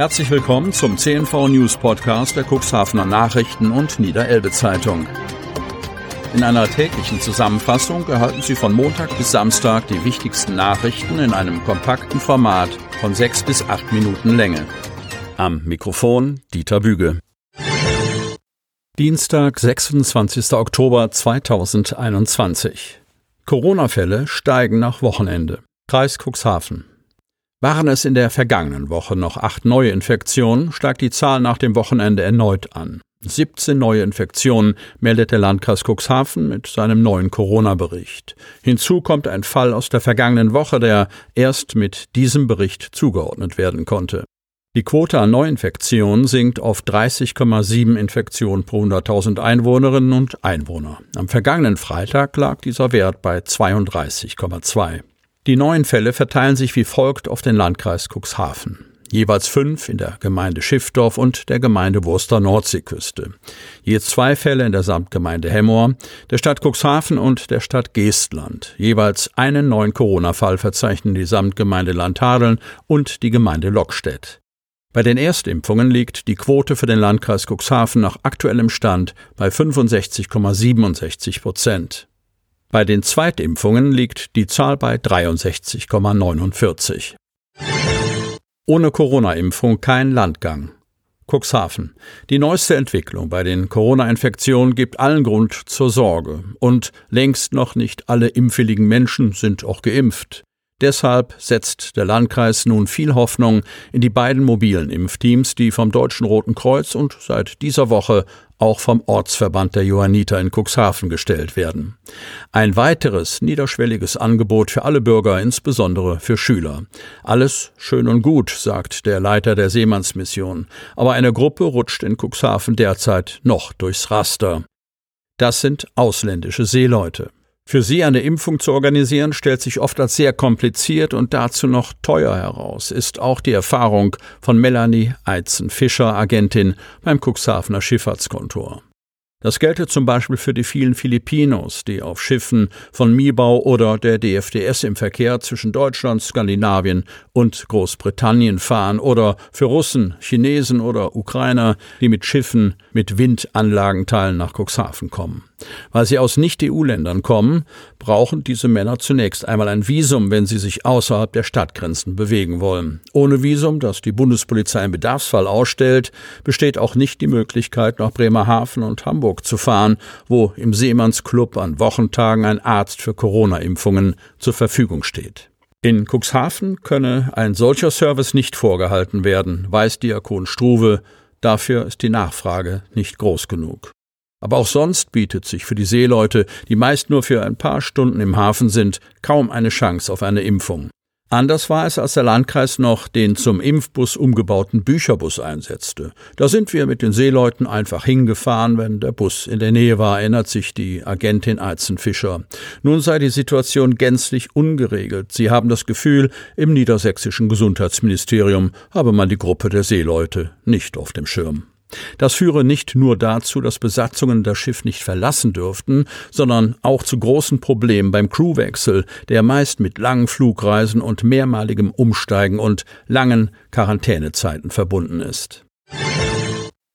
Herzlich willkommen zum CNV News Podcast der Cuxhavener Nachrichten und Niederelbe Zeitung. In einer täglichen Zusammenfassung erhalten Sie von Montag bis Samstag die wichtigsten Nachrichten in einem kompakten Format von sechs bis acht Minuten Länge. Am Mikrofon Dieter Büge. Dienstag, 26. Oktober 2021. Corona-Fälle steigen nach Wochenende. Kreis Cuxhaven. Waren es in der vergangenen Woche noch acht neue Infektionen, steigt die Zahl nach dem Wochenende erneut an. 17 neue Infektionen meldet der Landkreis Cuxhaven mit seinem neuen Corona-Bericht. Hinzu kommt ein Fall aus der vergangenen Woche, der erst mit diesem Bericht zugeordnet werden konnte. Die Quote an Neuinfektionen sinkt auf 30,7 Infektionen pro 100.000 Einwohnerinnen und Einwohner. Am vergangenen Freitag lag dieser Wert bei 32,2. Die neuen Fälle verteilen sich wie folgt auf den Landkreis Cuxhaven. Jeweils fünf in der Gemeinde Schiffdorf und der Gemeinde Wurster Nordseeküste. Je zwei Fälle in der Samtgemeinde Hemmoor, der Stadt Cuxhaven und der Stadt Geestland. Jeweils einen neuen Corona-Fall verzeichnen die Samtgemeinde Landhadeln und die Gemeinde Lockstedt. Bei den Erstimpfungen liegt die Quote für den Landkreis Cuxhaven nach aktuellem Stand bei 65,67 Prozent. Bei den Zweitimpfungen liegt die Zahl bei 63,49. Ohne Corona-Impfung kein Landgang. Cuxhaven. Die neueste Entwicklung bei den Corona-Infektionen gibt allen Grund zur Sorge. Und längst noch nicht alle impfwilligen Menschen sind auch geimpft. Deshalb setzt der Landkreis nun viel Hoffnung in die beiden mobilen Impfteams, die vom Deutschen Roten Kreuz und seit dieser Woche auch vom Ortsverband der Johanniter in Cuxhaven gestellt werden. Ein weiteres niederschwelliges Angebot für alle Bürger, insbesondere für Schüler. Alles schön und gut, sagt der Leiter der Seemannsmission, aber eine Gruppe rutscht in Cuxhaven derzeit noch durchs Raster. Das sind ausländische Seeleute. Für sie eine Impfung zu organisieren, stellt sich oft als sehr kompliziert und dazu noch teuer heraus, ist auch die Erfahrung von Melanie Eizen-Fischer, Agentin beim Cuxhavener Schifffahrtskontor. Das gelte zum Beispiel für die vielen Filipinos, die auf Schiffen von Mibau oder der DFDS im Verkehr zwischen Deutschland, Skandinavien und Großbritannien fahren oder für Russen, Chinesen oder Ukrainer, die mit Schiffen mit Windanlagenteilen nach Cuxhaven kommen. Weil sie aus Nicht-EU-Ländern kommen, brauchen diese Männer zunächst einmal ein Visum, wenn sie sich außerhalb der Stadtgrenzen bewegen wollen. Ohne Visum, das die Bundespolizei im Bedarfsfall ausstellt, besteht auch nicht die Möglichkeit, nach Bremerhaven und Hamburg zu fahren, wo im Seemannsclub an Wochentagen ein Arzt für Corona-Impfungen zur Verfügung steht. In Cuxhaven könne ein solcher Service nicht vorgehalten werden, weiß Diakon Struve. Dafür ist die Nachfrage nicht groß genug. Aber auch sonst bietet sich für die Seeleute, die meist nur für ein paar Stunden im Hafen sind, kaum eine Chance auf eine Impfung. Anders war es, als der Landkreis noch den zum Impfbus umgebauten Bücherbus einsetzte. Da sind wir mit den Seeleuten einfach hingefahren, wenn der Bus in der Nähe war, erinnert sich die Agentin Eizenfischer. Nun sei die Situation gänzlich ungeregelt. Sie haben das Gefühl, im niedersächsischen Gesundheitsministerium habe man die Gruppe der Seeleute nicht auf dem Schirm. Das führe nicht nur dazu, dass Besatzungen das Schiff nicht verlassen dürften, sondern auch zu großen Problemen beim Crewwechsel, der meist mit langen Flugreisen und mehrmaligem Umsteigen und langen Quarantänezeiten verbunden ist.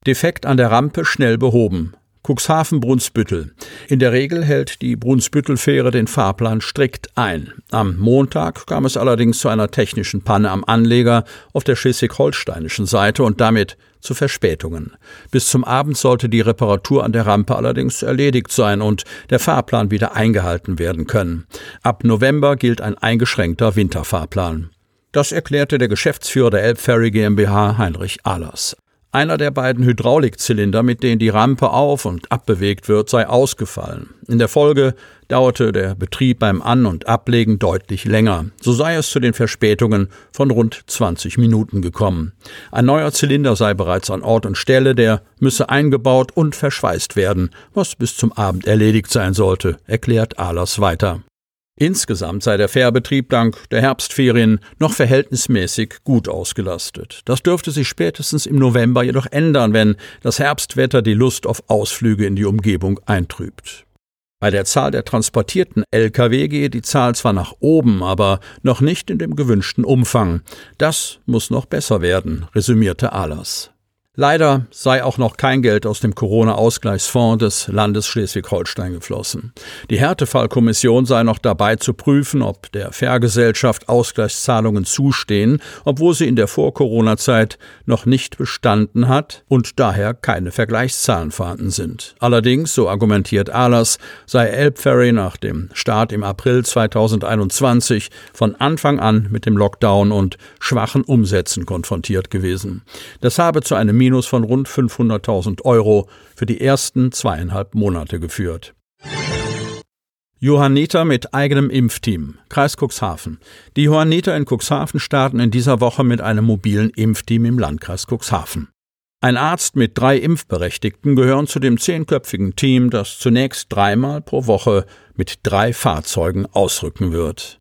Defekt an der Rampe schnell behoben. Cuxhaven-Brunsbüttel. In der Regel hält die Brunsbüttel-Fähre den Fahrplan strikt ein. Am Montag kam es allerdings zu einer technischen Panne am Anleger auf der schleswig-holsteinischen Seite und damit zu Verspätungen. Bis zum Abend sollte die Reparatur an der Rampe allerdings erledigt sein und der Fahrplan wieder eingehalten werden können. Ab November gilt ein eingeschränkter Winterfahrplan. Das erklärte der Geschäftsführer der Elbferry GmbH Heinrich Ahlers. Einer der beiden Hydraulikzylinder, mit denen die Rampe auf und abbewegt wird, sei ausgefallen. In der Folge dauerte der Betrieb beim An- und Ablegen deutlich länger. So sei es zu den Verspätungen von rund 20 Minuten gekommen. Ein neuer Zylinder sei bereits an Ort und Stelle, der müsse eingebaut und verschweißt werden, was bis zum Abend erledigt sein sollte, erklärt Ahlers weiter. Insgesamt sei der Fährbetrieb dank der Herbstferien noch verhältnismäßig gut ausgelastet. Das dürfte sich spätestens im November jedoch ändern, wenn das Herbstwetter die Lust auf Ausflüge in die Umgebung eintrübt. Bei der Zahl der transportierten Lkw gehe die Zahl zwar nach oben, aber noch nicht in dem gewünschten Umfang. Das muss noch besser werden, resümierte Ahlers. Leider sei auch noch kein Geld aus dem Corona-Ausgleichsfonds des Landes Schleswig-Holstein geflossen. Die Härtefallkommission sei noch dabei zu prüfen, ob der Fairgesellschaft Ausgleichszahlungen zustehen, obwohl sie in der Vor-Corona-Zeit noch nicht bestanden hat und daher keine Vergleichszahlen vorhanden sind. Allerdings, so argumentiert Ahlers, sei Elbferry nach dem Start im April 2021 von Anfang an mit dem Lockdown und schwachen Umsätzen konfrontiert gewesen. Das habe zu einem Minus von rund 500.000 Euro für die ersten zweieinhalb Monate geführt. Johanniter mit eigenem Impfteam. Kreis Cuxhaven. Die Johanniter in Cuxhaven starten in dieser Woche mit einem mobilen Impfteam im Landkreis Cuxhaven. Ein Arzt mit drei Impfberechtigten gehören zu dem zehnköpfigen Team, das zunächst dreimal pro Woche mit drei Fahrzeugen ausrücken wird.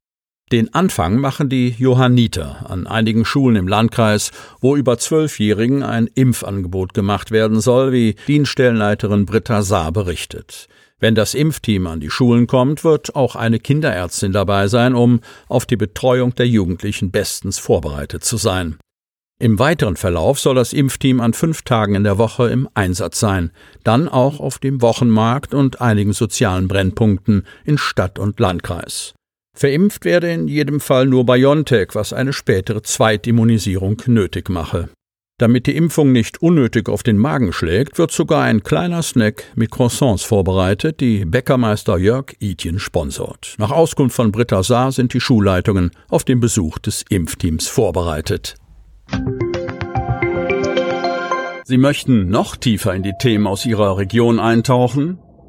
Den Anfang machen die Johanniter an einigen Schulen im Landkreis, wo über Zwölfjährigen ein Impfangebot gemacht werden soll, wie Dienststellenleiterin Britta Saar berichtet. Wenn das Impfteam an die Schulen kommt, wird auch eine Kinderärztin dabei sein, um auf die Betreuung der Jugendlichen bestens vorbereitet zu sein. Im weiteren Verlauf soll das Impfteam an fünf Tagen in der Woche im Einsatz sein, dann auch auf dem Wochenmarkt und einigen sozialen Brennpunkten in Stadt und Landkreis. Verimpft werde in jedem Fall nur BioNTech, was eine spätere Zweitimmunisierung nötig mache. Damit die Impfung nicht unnötig auf den Magen schlägt, wird sogar ein kleiner Snack mit Croissants vorbereitet, die Bäckermeister Jörg Itjen sponsort. Nach Auskunft von Britta Saar sind die Schulleitungen auf den Besuch des Impfteams vorbereitet. Sie möchten noch tiefer in die Themen aus Ihrer Region eintauchen?